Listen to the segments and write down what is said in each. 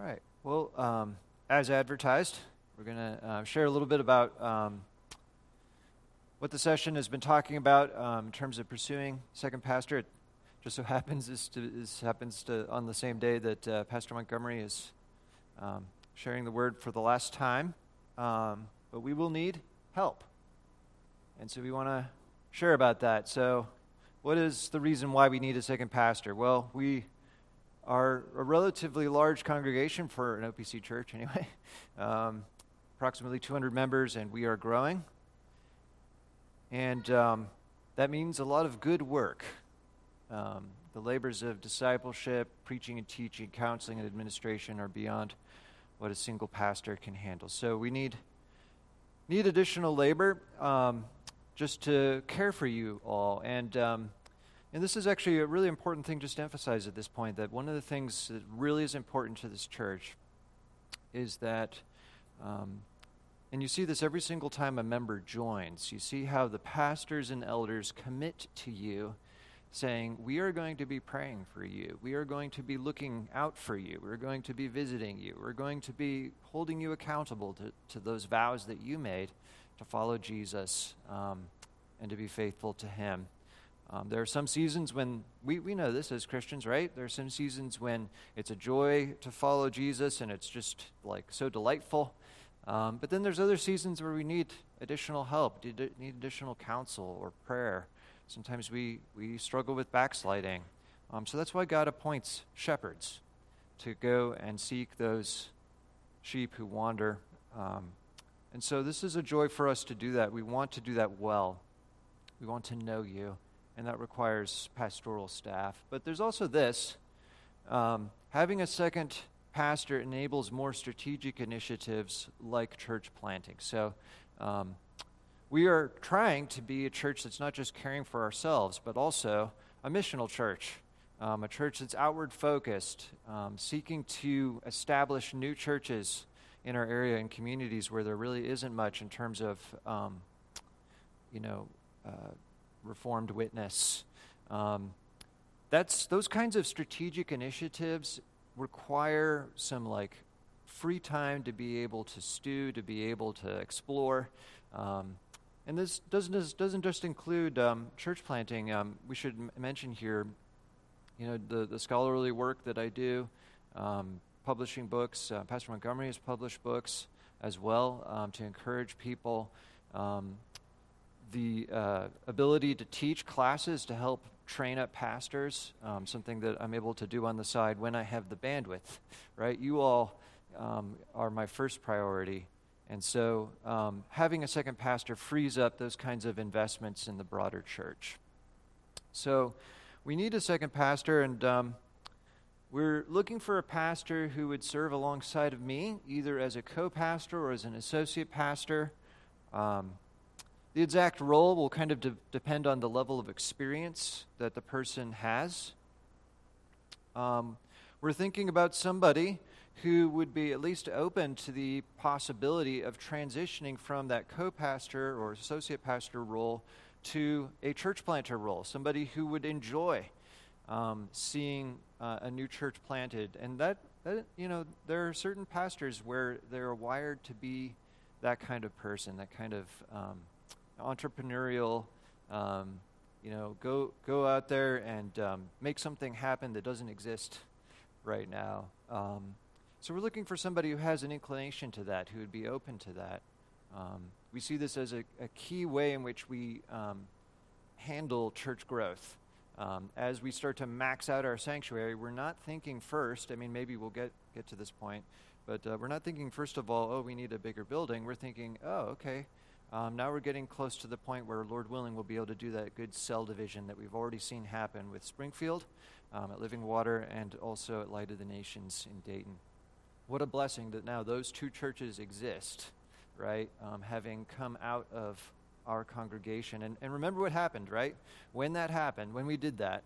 All right. Well, um, as advertised, we're going to uh, share a little bit about um, what the session has been talking about um, in terms of pursuing second pastor. It just so happens this, to, this happens to on the same day that uh, Pastor Montgomery is um, sharing the word for the last time. Um, but we will need help, and so we want to share about that. So, what is the reason why we need a second pastor? Well, we are a relatively large congregation for an OPC church, anyway. Um, approximately 200 members, and we are growing. And um, that means a lot of good work. Um, the labors of discipleship, preaching and teaching, counseling and administration are beyond what a single pastor can handle. So we need need additional labor um, just to care for you all. And um, and this is actually a really important thing just to emphasize at this point that one of the things that really is important to this church is that um, and you see this every single time a member joins. You see how the pastors and elders commit to you, saying, We are going to be praying for you. We are going to be looking out for you. We're going to be visiting you. We're going to be holding you accountable to, to those vows that you made to follow Jesus um, and to be faithful to Him. Um, there are some seasons when we, we know this as Christians, right? There are some seasons when it's a joy to follow Jesus and it's just like so delightful. Um, but then there's other seasons where we need additional help, need additional counsel or prayer. Sometimes we, we struggle with backsliding. Um, so that's why God appoints shepherds to go and seek those sheep who wander. Um, and so this is a joy for us to do that. We want to do that well. We want to know you, and that requires pastoral staff. But there's also this um, having a second pastor enables more strategic initiatives like church planting. So, um, we are trying to be a church that's not just caring for ourselves, but also a missional church, um, a church that's outward focused, um, seeking to establish new churches in our area and communities where there really isn't much in terms of, um, you know, uh, reformed witness. Um, that's those kinds of strategic initiatives require some like free time to be able to stew, to be able to explore. Um, and this doesn't, doesn't just include um, church planting. Um, we should m- mention here, you know, the, the scholarly work that I do, um, publishing books. Uh, Pastor Montgomery has published books as well um, to encourage people. Um, the uh, ability to teach classes to help train up pastors, um, something that I'm able to do on the side when I have the bandwidth, right? You all um, are my first priority. And so um, having a second pastor frees up those kinds of investments in the broader church. So we need a second pastor, and um, we're looking for a pastor who would serve alongside of me, either as a co pastor or as an associate pastor. Um, the exact role will kind of de- depend on the level of experience that the person has. Um, we're thinking about somebody who would be at least open to the possibility of transitioning from that co pastor or associate pastor role to a church planter role, somebody who would enjoy um, seeing uh, a new church planted. And that, that, you know, there are certain pastors where they're wired to be that kind of person, that kind of um, entrepreneurial, um, you know, go go out there and um, make something happen that doesn't exist right now. Um, so we're looking for somebody who has an inclination to that, who would be open to that. Um, we see this as a, a, key way in which we um, handle church growth. Um, as we start to max out our sanctuary, we're not thinking first. I mean, maybe we'll get get to this point, but uh, we're not thinking first of all, oh, we need a bigger building. We're thinking, oh, okay, um, now we're getting close to the point where, Lord willing, we'll be able to do that good cell division that we've already seen happen with Springfield, um, at Living Water, and also at Light of the Nations in Dayton. What a blessing that now those two churches exist, right? Um, having come out of our congregation. And, and remember what happened, right? When that happened, when we did that,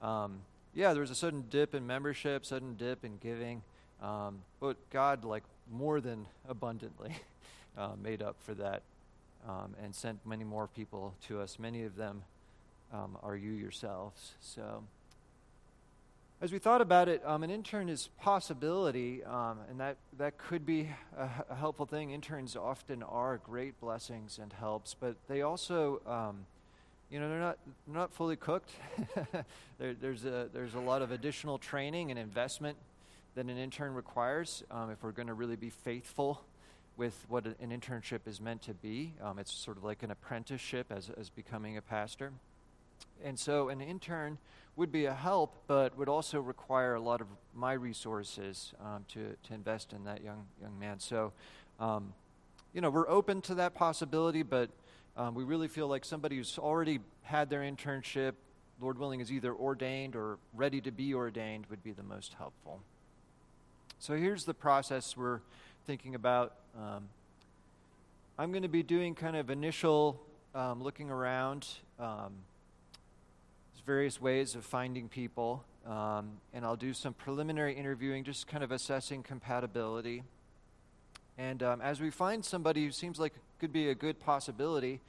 um, yeah, there was a sudden dip in membership, sudden dip in giving. Um, but God, like, more than abundantly uh, made up for that um, and sent many more people to us. Many of them um, are you yourselves. So as we thought about it, um, an intern is possibility, um, and that, that could be a, a, helpful thing. Interns often are great blessings and helps, but they also, um, you know, they're not they're not fully cooked. there, there's a there's a lot of additional training and investment that an intern requires um, if we're going to really be faithful with what an internship is meant to be. Um, it's sort of like an apprenticeship as as becoming a pastor, and so an intern would be a help, but would also require a lot of my resources um, to, to invest in that young, young man. So, um, you know, we're open to that possibility, but um, we really feel like somebody who's already had their internship, Lord willing, is either ordained or ready to be ordained would be the most helpful. So here's the process we're thinking about. Um, I'm going to be doing kind of initial um, looking around. Um, various ways of finding people, um, and I'll do some preliminary interviewing, just kind of assessing compatibility. And um, as we find somebody who seems like could be a good possibility,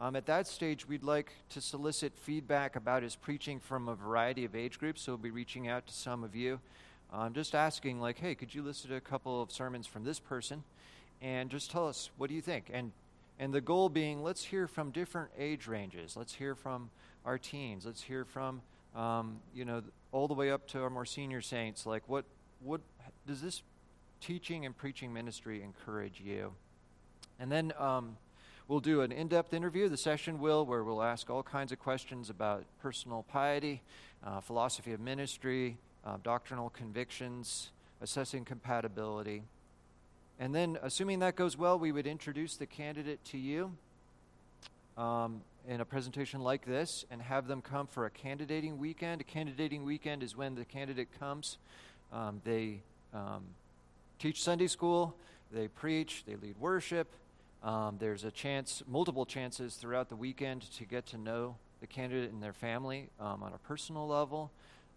um, at that stage, we'd like to solicit feedback about his preaching from a variety of age groups. So we'll be reaching out to some of you, um, just asking, like, hey, could you listen to a couple of sermons from this person? And just tell us, what do you think? And, and the goal being, let's hear from different age ranges. Let's hear from our teens. Let's hear from, um, you know, all the way up to our more senior saints. Like, what, what does this teaching and preaching ministry encourage you? And then um, we'll do an in depth interview. The session will, where we'll ask all kinds of questions about personal piety, uh, philosophy of ministry, uh, doctrinal convictions, assessing compatibility. And then, assuming that goes well, we would introduce the candidate to you. Um, in a presentation like this and have them come for a candidating weekend. A candidating weekend is when the candidate comes. Um, they um, teach Sunday school, they preach, they lead worship. Um, there's a chance, multiple chances throughout the weekend to get to know the candidate and their family um, on a personal level.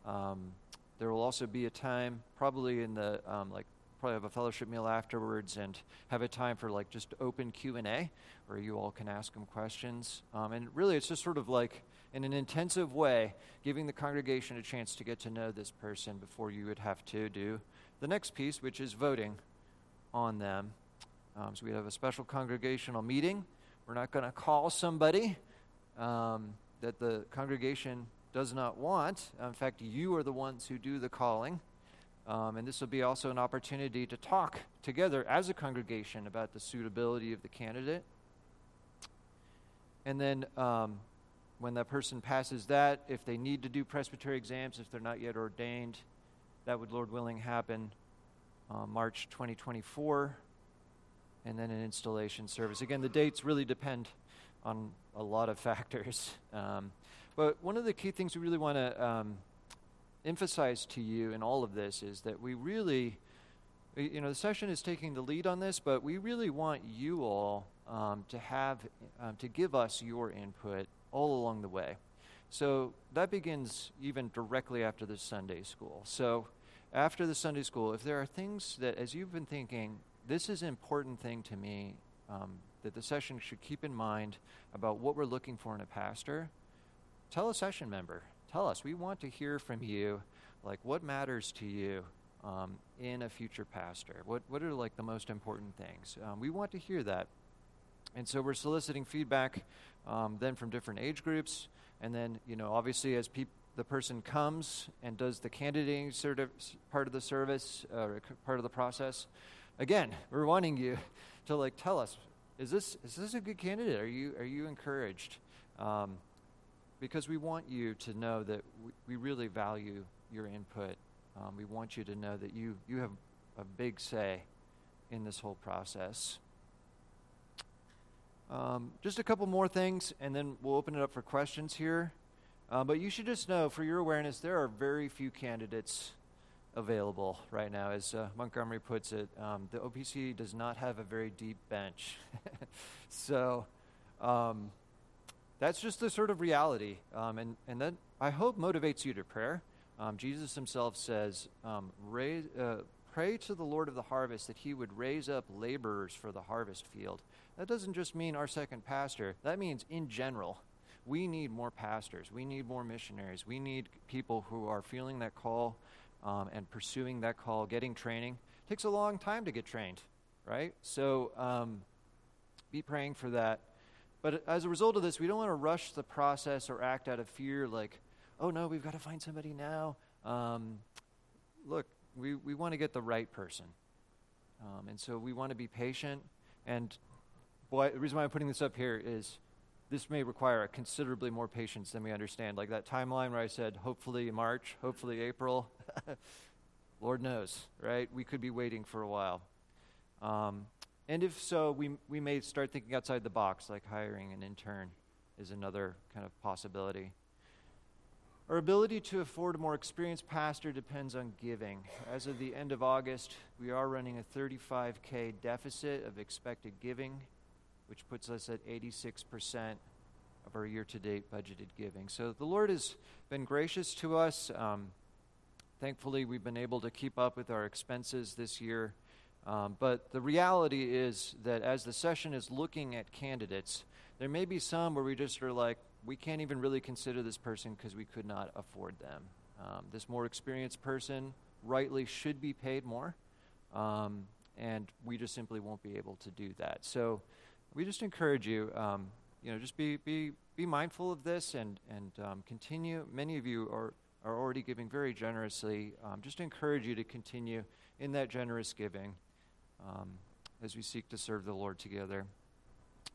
Um, there will also be a time, probably in the like probably have a fellowship meal afterwards and have a time for like just open q&a where you all can ask them questions. Um, and really it's just sort of like in an intensive way giving the congregation a chance to get to know this person before you would have to do the next piece which is voting on them. Um, so we have a special congregational meeting. We're not going to call somebody um, that the congregation does not want. In fact you are the ones who do the calling um, and this will be also an opportunity to talk together as a congregation about the suitability of the candidate. And then um, when that person passes that, if they need to do presbytery exams, if they're not yet ordained, that would, Lord willing, happen uh, March 2024. And then an installation service. Again, the dates really depend on a lot of factors. Um, but one of the key things we really want to um, emphasize to you in all of this is that we really, you know, the session is taking the lead on this, but we really want you all um, to have, um, to give us your input all along the way. So that begins even directly after the Sunday school. So after the Sunday school, if there are things that, as you've been thinking, this is an important thing to me, um, that the session should keep in mind about what we're looking for in a pastor, tell a session member tell us. We want to hear from you, like what matters to you um, in a future pastor. What what are like the most important things? Um, we want to hear that, and so we're soliciting feedback um, then from different age groups, and then you know obviously as the person comes and does the candidating sort of part of the service, uh, part of the process. Again, we're wanting you to like tell us is this is this a good candidate? Are you are you encouraged? Um, because we want you to know that we, we really value your input. Um, we want you to know that you, you have a big say in this whole process. Um, just a couple more things, and then we'll open it up for questions here. Uh, but you should just know, for your awareness, there are very few candidates available right now. As uh, Montgomery puts it, um, the OPC does not have a very deep bench. so, um, that's just the sort of reality. Um, and, and that, I hope, motivates you to prayer. Um, Jesus himself says, um, raise, uh, Pray to the Lord of the harvest that he would raise up laborers for the harvest field. That doesn't just mean our second pastor, that means in general. we need more pastors. We need more missionaries. We need people who are feeling that call um, and pursuing that call, getting training. It takes a long time to get trained, right? So um, be praying for that. But as a result of this, we don't want to rush the process or act out of fear, like, oh no, we've got to find somebody now. Um, look, we, we want to get the right person. Um, and so we want to be patient. And the reason why I'm putting this up here is this may require considerably more patience than we understand. Like that timeline where I said, hopefully March, hopefully April. Lord knows, right? We could be waiting for a while. Um, and if so, we, we may start thinking outside the box, like hiring an intern is another kind of possibility. Our ability to afford a more experienced pastor depends on giving. As of the end of August, we are running a 35K deficit of expected giving, which puts us at 86% of our year to date budgeted giving. So the Lord has been gracious to us. Um, thankfully, we've been able to keep up with our expenses this year. Um, but the reality is that as the session is looking at candidates, there may be some where we just are like, we can't even really consider this person because we could not afford them. Um, this more experienced person rightly should be paid more, um, and we just simply won't be able to do that. So we just encourage you, um, you know, just be, be, be mindful of this and, and um, continue. Many of you are, are already giving very generously. Um, just encourage you to continue in that generous giving um, as we seek to serve the Lord together.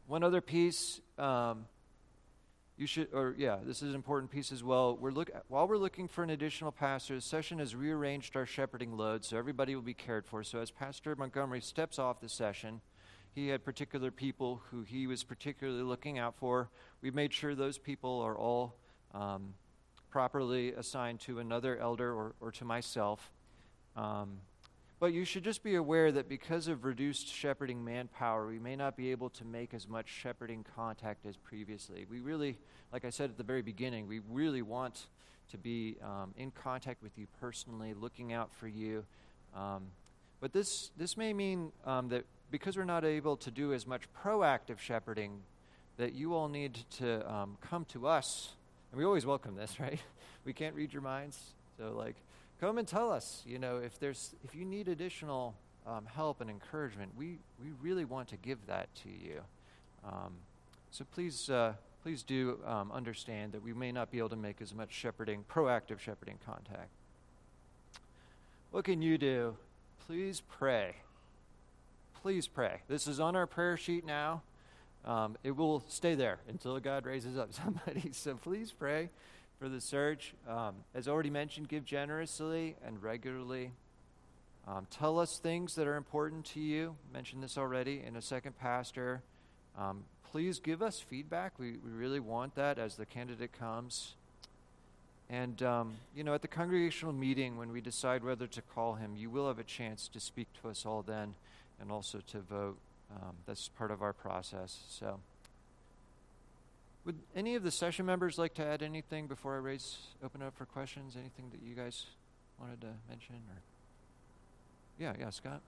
One other piece um, you should, or yeah, this is an important piece as well. We're look, while we're looking for an additional pastor, the session has rearranged our shepherding load so everybody will be cared for. So as Pastor Montgomery steps off the session, he had particular people who he was particularly looking out for. We've made sure those people are all um, properly assigned to another elder or, or to myself. Um, but you should just be aware that because of reduced shepherding manpower, we may not be able to make as much shepherding contact as previously. We really, like I said at the very beginning, we really want to be um, in contact with you personally, looking out for you. Um, but this, this may mean um, that because we're not able to do as much proactive shepherding, that you all need to um, come to us. And we always welcome this, right? We can't read your minds. So, like, come and tell us. You know, if there's if you need additional um, help and encouragement, we we really want to give that to you. Um, so please uh, please do um, understand that we may not be able to make as much shepherding, proactive shepherding contact. What can you do? Please pray. Please pray. This is on our prayer sheet now. Um, it will stay there until God raises up somebody. So please pray for the search. Um, as already mentioned, give generously and regularly. Um, tell us things that are important to you. Mentioned this already in a second pastor. Um, please give us feedback. We, we really want that as the candidate comes. And, um, you know, at the congregational meeting, when we decide whether to call him, you will have a chance to speak to us all then and also to vote. Um, that's part of our process. So. Would any of the session members like to add anything before I raise open up for questions? Anything that you guys wanted to mention or Yeah, yeah, Scott.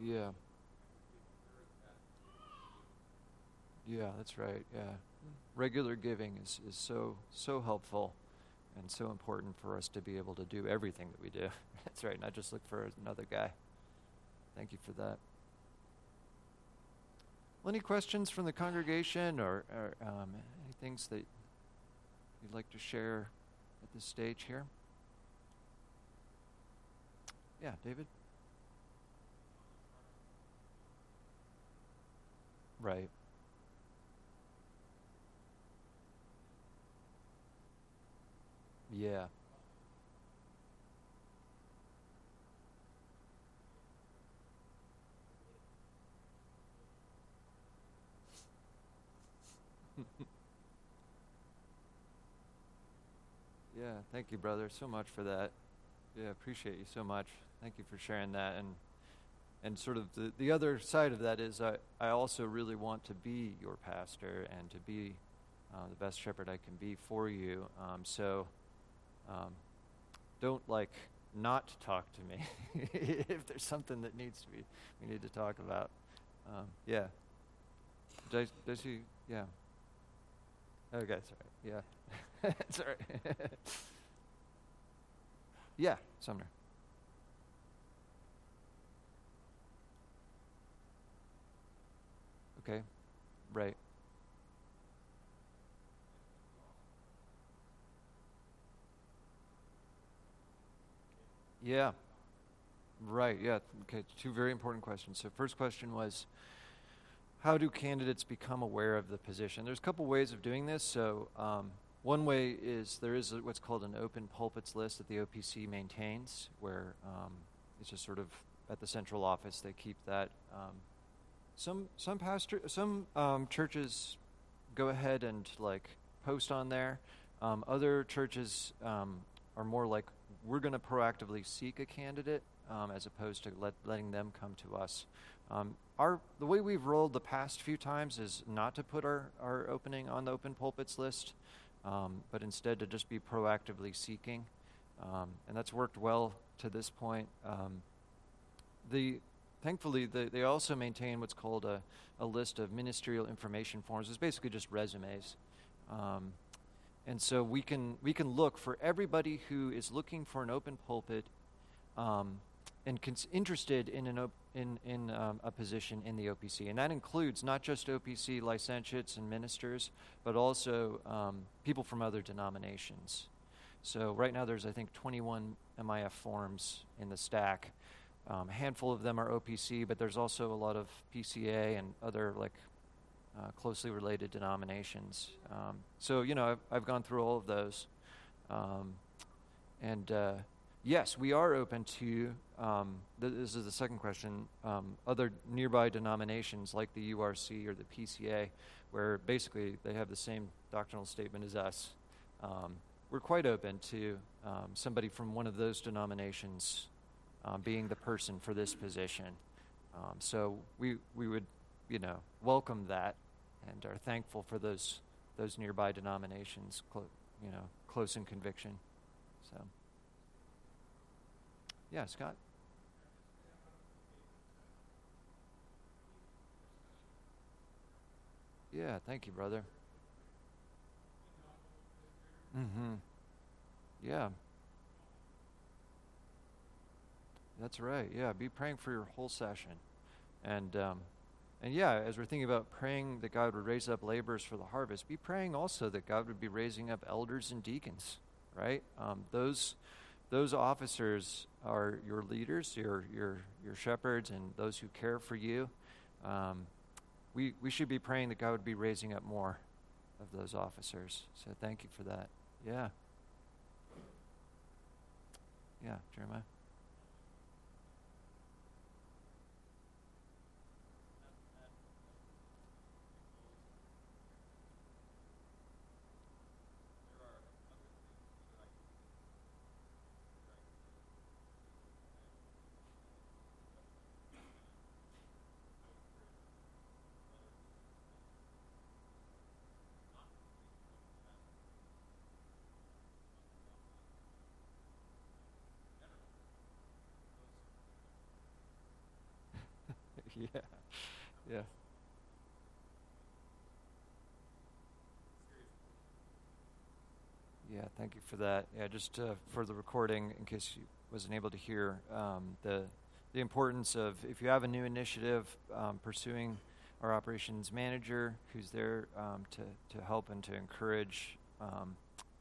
Yeah. Yeah, that's right. Yeah. Regular giving is, is so so helpful and so important for us to be able to do everything that we do. that's right, not just look for another guy. Thank you for that. Well, any questions from the congregation or, or um, any things that you'd like to share at this stage here? Yeah, David? Right. Yeah. Yeah, thank you, brother, so much for that. Yeah, appreciate you so much. Thank you for sharing that. And and sort of the, the other side of that is I, I also really want to be your pastor and to be uh, the best shepherd I can be for you. Um, so um, don't like not talk to me if there's something that needs to be we need to talk about. Um, yeah. Does, does he? Yeah. Okay, sorry. Yeah. sorry. yeah, Sumner. Okay. Right. Yeah. Right. Yeah. Okay. Two very important questions. So, first question was how do candidates become aware of the position? There's a couple ways of doing this. So, um, one way is there is a, what's called an open pulpits list that the OPC maintains, where um, it's just sort of at the central office they keep that. Um, some some pastor some um, churches go ahead and like post on there. Um, other churches um, are more like we're going to proactively seek a candidate um, as opposed to let, letting them come to us. Um, our the way we've rolled the past few times is not to put our, our opening on the open pulpits list, um, but instead to just be proactively seeking, and that's worked well to this point. The thankfully the, they also maintain what's called a, a list of ministerial information forms. It's basically just resumes. Um, and so we can we can look for everybody who is looking for an open pulpit um, and cons- interested in an op- in in um, a position in the OPC, and that includes not just OPC licentiates and ministers, but also um, people from other denominations. So right now there's I think 21 MIF forms in the stack. Um, a handful of them are OPC, but there's also a lot of PCA and other like uh, closely related denominations. Um, so, you know, I've, I've, gone through all of those. Um, and uh, yes, we are open to, um, th- this is the second question, um, other nearby denominations like the URC or the PCA, where basically they have the same doctrinal statement as us. Um, we're quite open to somebody from one of those denominations being the person for this position. so we, we would, you know, welcome that and are thankful for those those nearby denominations, clo- you know, close in conviction. So, yeah, Scott. Yeah, thank you, brother. Mm-hmm. Yeah. That's right. Yeah, be praying for your whole session, and um, and yeah, as we're thinking about praying that God would raise up laborers for the harvest, be praying also that God would be raising up elders and deacons, right? Um, those those officers are your leaders, your your your shepherds, and those who care for you. Um, we we should be praying that God would be raising up more of those officers. So thank you for that. Yeah. Yeah, Jeremiah. yeah. Yeah. Yeah, thank you for that. Yeah, just uh, for the recording, in case you wasn't able to hear, um, the the importance of if you have a new initiative, um, pursuing our operations manager, who's there um, to to help and to encourage um,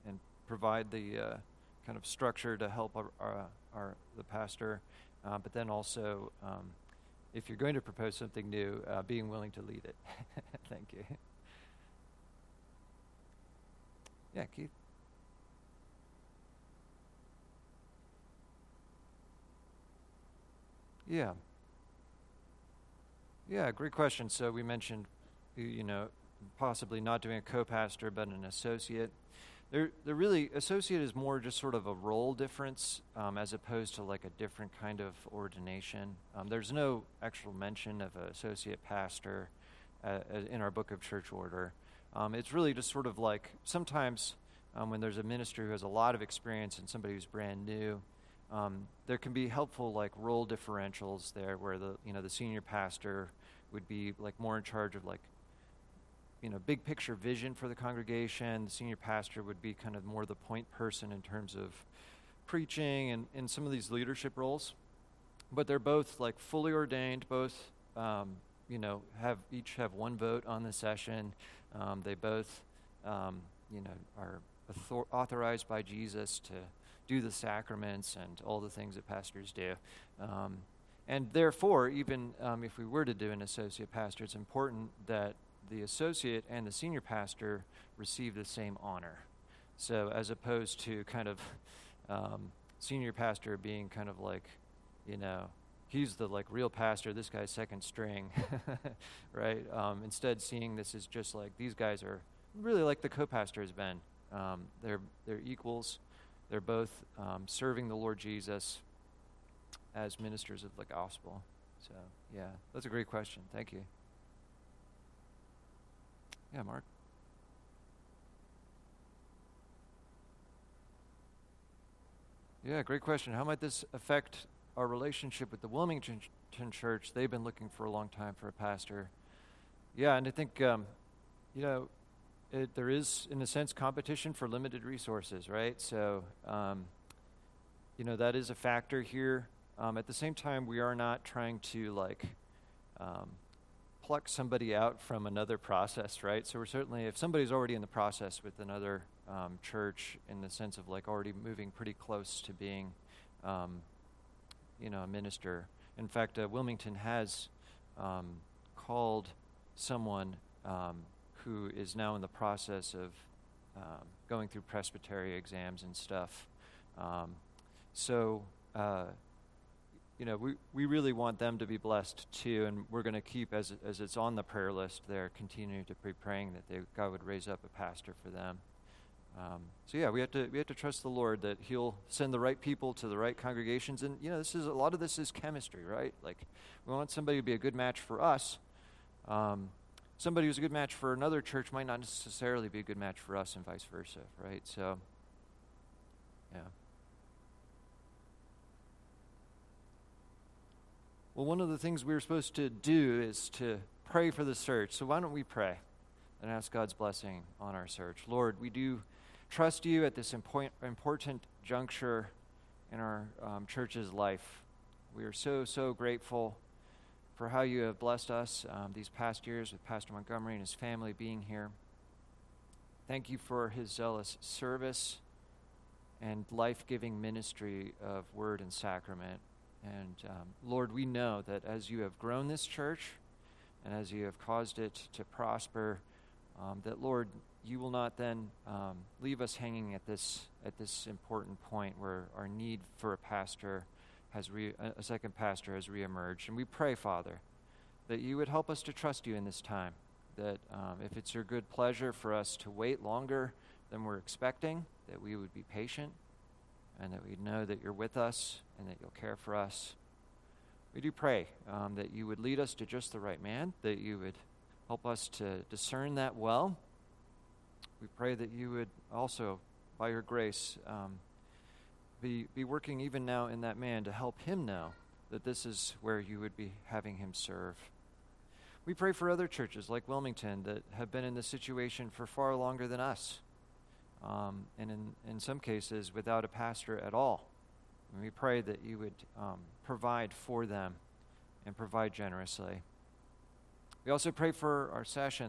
and provide the uh, kind of structure to help our, our, our the pastor, uh, but then also um, if you're going to propose something new, uh, being willing to lead it. Thank you. Yeah, Keith. Yeah. Yeah, great question. So we mentioned, you know, possibly not doing a co-pastor but an associate. They're, they're really, associate is more just sort of a role difference um, as opposed to like a different kind of ordination. Um, there's no actual mention of an associate pastor uh, in our book of church order. Um, it's really just sort of like sometimes um, when there's a minister who has a lot of experience and somebody who's brand new, um, there can be helpful like role differentials there where the you know the senior pastor would be like more in charge of like you know big picture vision for the congregation. The senior pastor would be kind of more the point person in terms of preaching and in some of these leadership roles. But they're both like fully ordained. Both um, you know have each have one vote on the session. Um, they both um, you know are author- authorized by jesus to do the sacraments and all the things that pastors do. Um, and therefore, even um, if we were to do an associate pastor, it's important that the associate and the senior pastor receive the same honor. So, as opposed to kind of um, senior pastor being kind of like, you know, he's the like real pastor, this guy's second string, right? Um, instead, seeing this as just like these guys are really like the co-pastor has been. Um, they're they're equals. They're both um, serving the Lord Jesus as ministers of the gospel. So, yeah, that's a great question. Thank you. Yeah, Mark. Yeah, great question. How might this affect our relationship with the Wilmington Church? They've been looking for a long time for a pastor. Yeah, and I think, um, you know, it, there is, in a sense, competition for limited resources, right? So, um, you know, that is a factor here. Um, at the same time, we are not trying to like um, pluck somebody out from another process, right? So we're certainly, if somebody's already in the process with another um, church, in the sense of like already moving pretty close to being, um, you know, a minister. In fact, uh, Wilmington has um, called someone who is now in the process of um, going through presbytery exams and stuff. Um, so, uh, you know, we, we really want them to be blessed too, and we're going to keep, as, as it's on the prayer list there, continuing to be praying that they, God would raise up a pastor for them. Um, so yeah, we have to we have to trust the Lord that He'll send the right people to the right congregations, and you know, this is a lot of this is chemistry, right? Like, we want somebody to be a good match for us, um, somebody who's a good match for another church might not necessarily be a good match for us, and vice versa, right? So, yeah. Well, one of the things we are supposed to do is to pray for the search. So, why don't we pray and ask God's blessing on our search? Lord, we do trust you at this important juncture in our um, church's life. We are so, so grateful for how you have blessed us um, these past years with Pastor Montgomery and his family being here. Thank you for his zealous service and life giving ministry of word and sacrament. And um, Lord, we know that as you have grown this church and as you have caused it to prosper, um, that Lord, you will not then um, leave us hanging at this at this important point where our need for a pastor has re- a second pastor has reemerged. And we pray, Father, that you would help us to trust you in this time. That um, if it's your good pleasure for us to wait longer than we're expecting, that we would be patient and that we'd know that you're with us and that you'll care for us. We do pray um, that you would lead us to just the right man, that you would help us to discern that well. We pray that you would also, by your grace, um, be, be working even now in that man to help him know that this is where you would be having him serve. We pray for other churches like Wilmington that have been in this situation for far longer than us, um, and in, in some cases without a pastor at all. And we pray that you would um, provide for them and provide generously. We also pray for our session